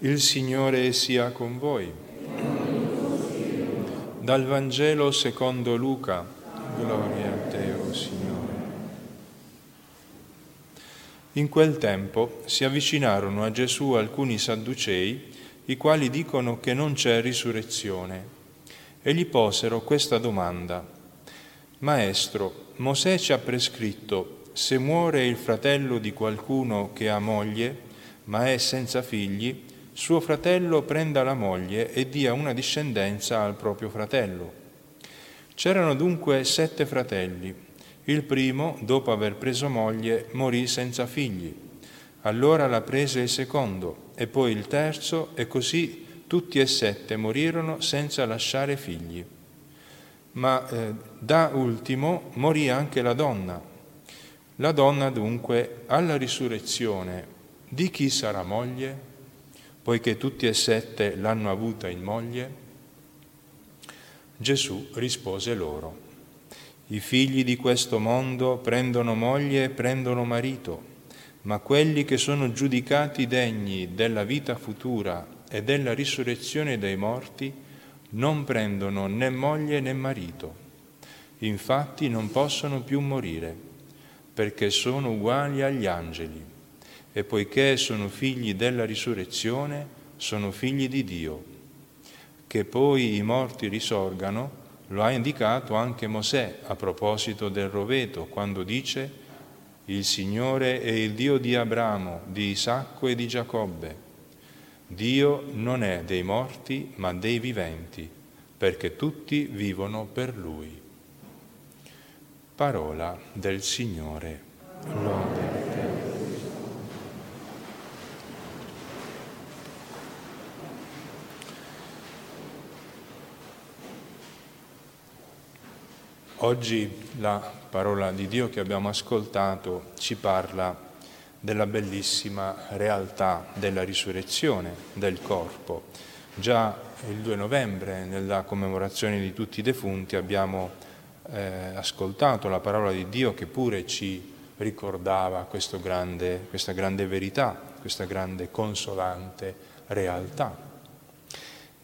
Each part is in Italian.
Il Signore sia con voi. Dal Vangelo secondo Luca. Gloria a te, o oh Signore. In quel tempo si avvicinarono a Gesù alcuni sadducei, i quali dicono che non c'è risurrezione, e gli posero questa domanda. Maestro, Mosè ci ha prescritto, se muore il fratello di qualcuno che ha moglie, ma è senza figli, suo fratello prenda la moglie e dia una discendenza al proprio fratello. C'erano dunque sette fratelli. Il primo, dopo aver preso moglie, morì senza figli. Allora la prese il secondo, e poi il terzo, e così tutti e sette morirono senza lasciare figli. Ma eh, da ultimo morì anche la donna. La donna dunque alla risurrezione di chi sarà moglie? Poiché tutti e sette l'hanno avuta in moglie? Gesù rispose loro, i figli di questo mondo prendono moglie e prendono marito, ma quelli che sono giudicati degni della vita futura e della risurrezione dei morti non prendono né moglie né marito. Infatti non possono più morire, perché sono uguali agli angeli e poiché sono figli della risurrezione, sono figli di Dio. Che poi i morti risorgano, lo ha indicato anche Mosè a proposito del roveto, quando dice il Signore è il Dio di Abramo, di Isacco e di Giacobbe. Dio non è dei morti, ma dei viventi, perché tutti vivono per Lui. Parola del Signore. Lode. Oggi la parola di Dio che abbiamo ascoltato ci parla della bellissima realtà della risurrezione del corpo. Già il 2 novembre, nella commemorazione di tutti i defunti, abbiamo eh, ascoltato la parola di Dio che pure ci ricordava grande, questa grande verità, questa grande consolante realtà.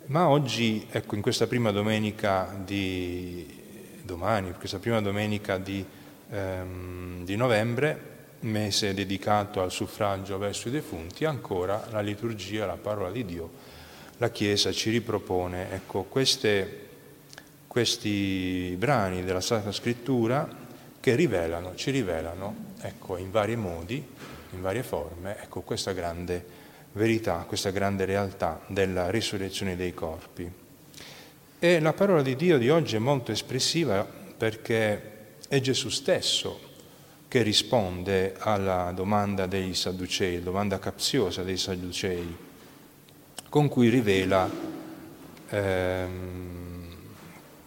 Ma oggi, ecco, in questa prima domenica di domani, questa prima domenica di, ehm, di novembre, mese dedicato al suffragio verso i defunti, ancora la liturgia, la parola di Dio, la Chiesa ci ripropone ecco, queste, questi brani della Sacra Scrittura che rivelano, ci rivelano ecco, in vari modi, in varie forme, ecco, questa grande verità, questa grande realtà della risurrezione dei corpi. E la parola di Dio di oggi è molto espressiva perché è Gesù stesso che risponde alla domanda dei Sadducei, domanda capziosa dei Sadducei, con cui rivela ehm,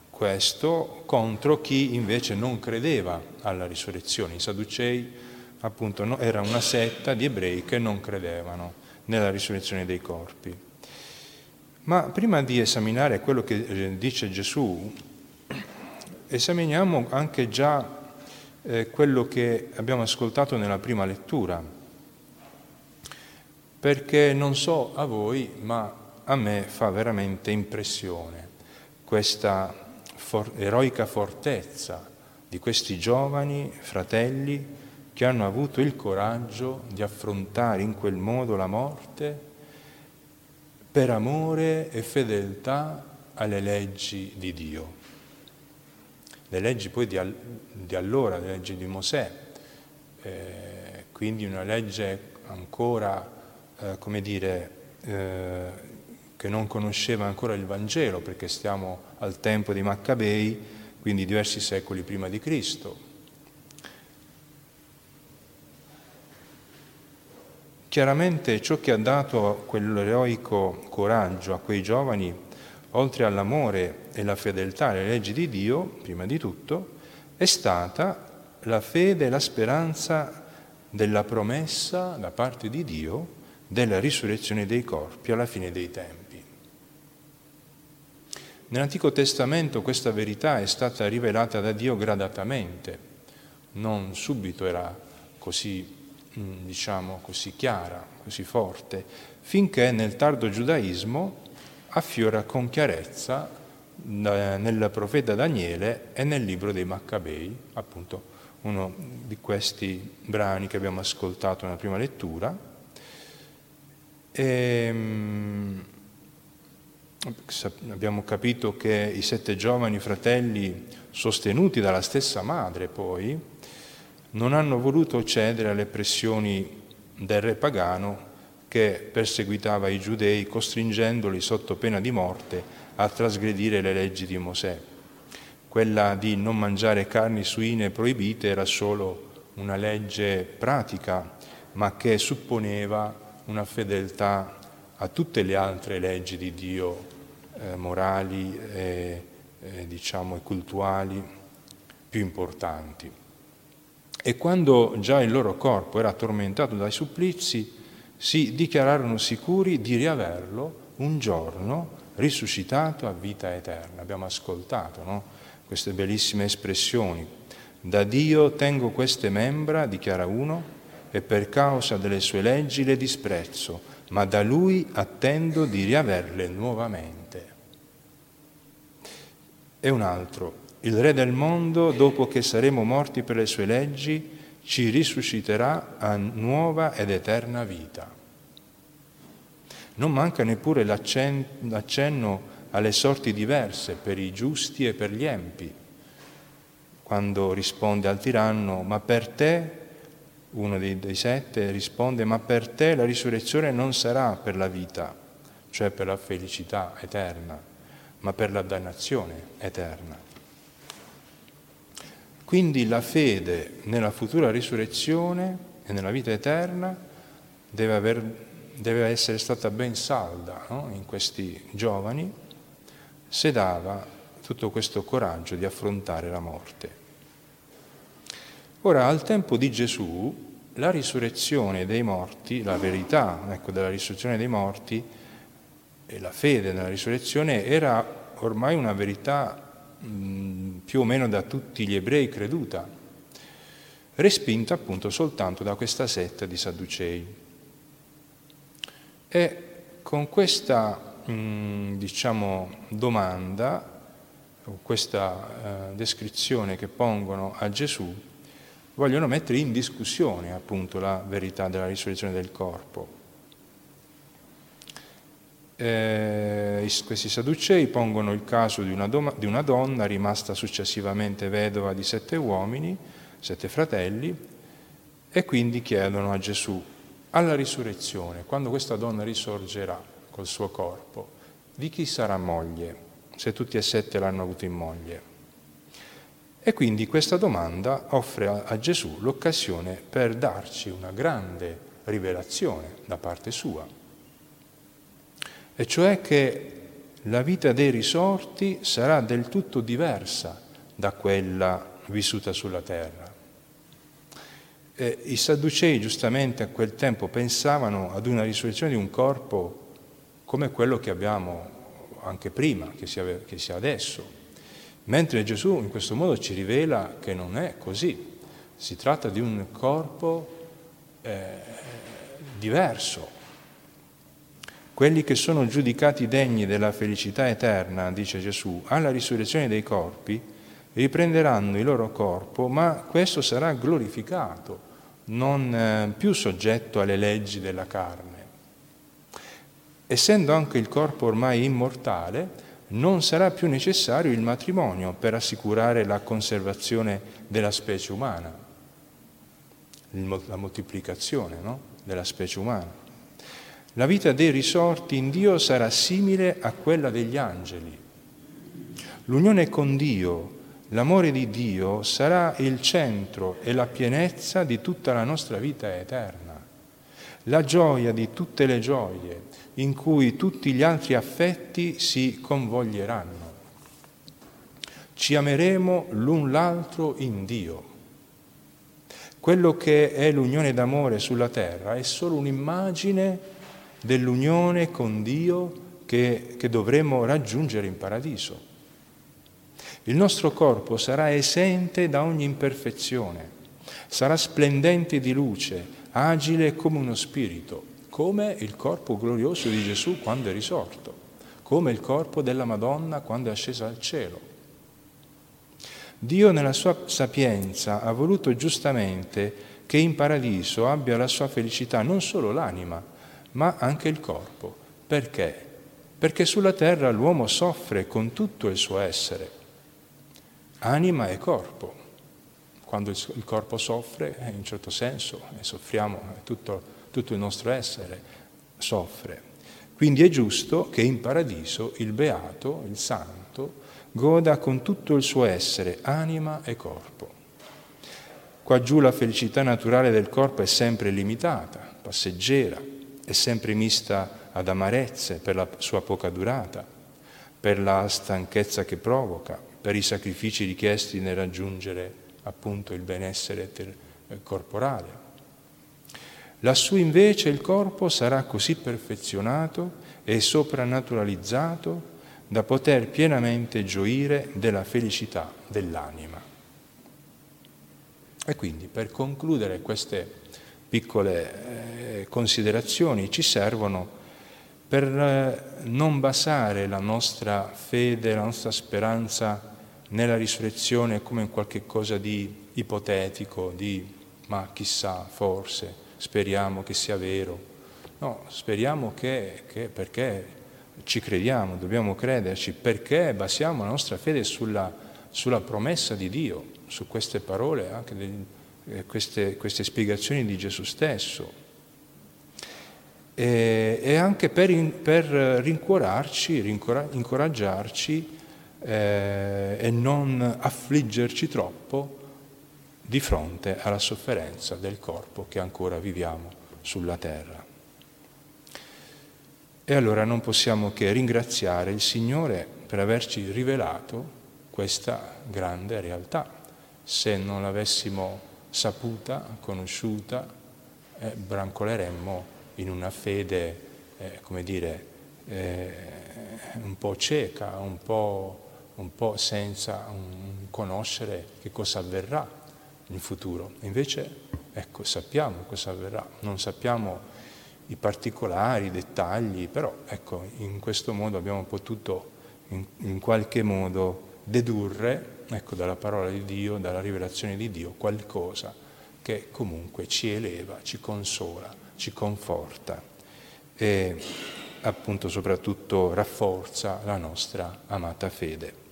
questo contro chi invece non credeva alla risurrezione. I Sadducei appunto no, era una setta di ebrei che non credevano nella risurrezione dei corpi. Ma prima di esaminare quello che eh, dice Gesù, esaminiamo anche già eh, quello che abbiamo ascoltato nella prima lettura, perché non so a voi, ma a me fa veramente impressione questa for- eroica fortezza di questi giovani fratelli che hanno avuto il coraggio di affrontare in quel modo la morte per amore e fedeltà alle leggi di Dio. Le leggi poi di, al, di allora, le leggi di Mosè, eh, quindi una legge ancora, eh, come dire, eh, che non conosceva ancora il Vangelo, perché stiamo al tempo di Maccabei, quindi diversi secoli prima di Cristo. Chiaramente ciò che ha dato quell'eroico coraggio a quei giovani, oltre all'amore e la fedeltà alle leggi di Dio, prima di tutto, è stata la fede e la speranza della promessa da parte di Dio della risurrezione dei corpi alla fine dei tempi. Nell'Antico Testamento questa verità è stata rivelata da Dio gradatamente, non subito era così diciamo così, chiara, così forte, finché nel tardo giudaismo affiora con chiarezza nel profeta Daniele e nel libro dei Maccabei, appunto uno di questi brani che abbiamo ascoltato nella prima lettura. E, ehm, abbiamo capito che i sette giovani fratelli, sostenuti dalla stessa madre poi, non hanno voluto cedere alle pressioni del re pagano che perseguitava i giudei costringendoli sotto pena di morte a trasgredire le leggi di Mosè. Quella di non mangiare carni suine proibite era solo una legge pratica, ma che supponeva una fedeltà a tutte le altre leggi di Dio eh, morali e, eh, diciamo, cultuali più importanti. E quando già il loro corpo era tormentato dai supplizi, si dichiararono sicuri di riaverlo un giorno risuscitato a vita eterna. Abbiamo ascoltato no? queste bellissime espressioni. Da Dio tengo queste membra, dichiara uno, e per causa delle sue leggi le disprezzo, ma da Lui attendo di riaverle nuovamente. E un altro, il Re del mondo, dopo che saremo morti per le sue leggi, ci risusciterà a nuova ed eterna vita. Non manca neppure l'accenno alle sorti diverse per i giusti e per gli empi, quando risponde al tiranno, ma per te, uno dei, dei sette risponde, ma per te la risurrezione non sarà per la vita, cioè per la felicità eterna, ma per la dannazione eterna. Quindi la fede nella futura risurrezione e nella vita eterna deve, aver, deve essere stata ben salda no? in questi giovani se dava tutto questo coraggio di affrontare la morte. Ora, al tempo di Gesù, la risurrezione dei morti, la verità ecco, della risurrezione dei morti e la fede nella risurrezione era ormai una verità Mm, più o meno da tutti gli ebrei creduta, respinta appunto soltanto da questa setta di Sadducei. E con questa mm, diciamo, domanda, questa eh, descrizione che pongono a Gesù, vogliono mettere in discussione appunto la verità della risurrezione del corpo. Eh, questi Sadducei pongono il caso di una, doma, di una, donna rimasta successivamente vedova di sette uomini, sette fratelli, e quindi chiedono a Gesù, alla risurrezione, quando questa donna risorgerà col suo corpo, di chi sarà moglie, se tutti e sette l'hanno avuto in moglie? E quindi questa domanda offre a, a Gesù l'occasione per darci una grande rivelazione da parte sua e cioè che la vita dei risorti sarà del tutto diversa da quella vissuta sulla terra. E I Sadducei giustamente a quel tempo pensavano ad una risurrezione di un corpo come quello che abbiamo anche prima, che sia, che sia adesso, mentre Gesù in questo modo ci rivela che non è così, si tratta di un corpo eh, diverso, quelli che sono giudicati degni della felicità eterna, dice Gesù, alla risurrezione dei corpi, riprenderanno il loro corpo, ma questo sarà glorificato, non eh, più soggetto alle leggi della carne. Essendo anche il corpo ormai immortale, non sarà più necessario il matrimonio per assicurare la conservazione della specie umana, la moltiplicazione no? della specie umana. La vita dei risorti in Dio sarà simile a quella degli angeli. L'unione con Dio, l'amore di Dio sarà il centro e la pienezza di tutta la nostra vita eterna. La gioia di tutte le gioie in cui tutti gli altri affetti si convoglieranno. Ci ameremo l'un l'altro in Dio. Quello che è l'unione d'amore sulla terra è solo un'immagine dell'unione con Dio che, che dovremo raggiungere in paradiso. Il nostro corpo sarà esente da ogni imperfezione, sarà splendente di luce, agile come uno spirito, come il corpo glorioso di Gesù quando è risorto, come il corpo della Madonna quando è ascesa al cielo. Dio nella sua sapienza ha voluto giustamente che in paradiso abbia la sua felicità non solo l'anima, ma anche il corpo. Perché? Perché sulla terra l'uomo soffre con tutto il suo essere, anima e corpo. Quando il corpo soffre, eh, in un certo senso, e soffriamo, tutto, tutto il nostro essere soffre. Quindi è giusto che in paradiso il beato, il santo, goda con tutto il suo essere, anima e corpo. Qua giù la felicità naturale del corpo è sempre limitata, passeggera, è sempre mista ad amarezze per la sua poca durata, per la stanchezza che provoca, per i sacrifici richiesti nel raggiungere appunto il benessere eh, corporale. Lassù invece il corpo sarà così perfezionato e soprannaturalizzato da poter pienamente gioire della felicità dell'anima. E quindi per concludere queste piccole eh, considerazioni ci servono per eh, non basare la nostra fede, la nostra speranza nella risurrezione come in qualche cosa di ipotetico, di ma chissà, forse, speriamo che sia vero. No, speriamo che, che perché ci crediamo, dobbiamo crederci perché basiamo la nostra fede sulla, sulla promessa di Dio, su queste parole, anche di, eh, queste, queste, spiegazioni di Gesù stesso. E, e anche per, in, per rincuorarci, rincora, incoraggiarci eh, e non affliggerci troppo di fronte alla sofferenza del corpo che ancora viviamo sulla terra. E allora non possiamo che ringraziare il Signore per averci rivelato questa grande realtà. Se non l'avessimo saputa, conosciuta, eh, brancoleremmo in una fede, eh, come dire, eh, un po' cieca, un po', un po', senza un conoscere che cosa avverrà in futuro. Invece, ecco, sappiamo cosa avverrà, non sappiamo i particolari, i dettagli, però ecco, in questo modo abbiamo potuto in, in qualche modo dedurre ecco, dalla parola di Dio, dalla rivelazione di Dio, qualcosa che comunque ci eleva, ci consola, ci conforta e appunto soprattutto rafforza la nostra amata fede.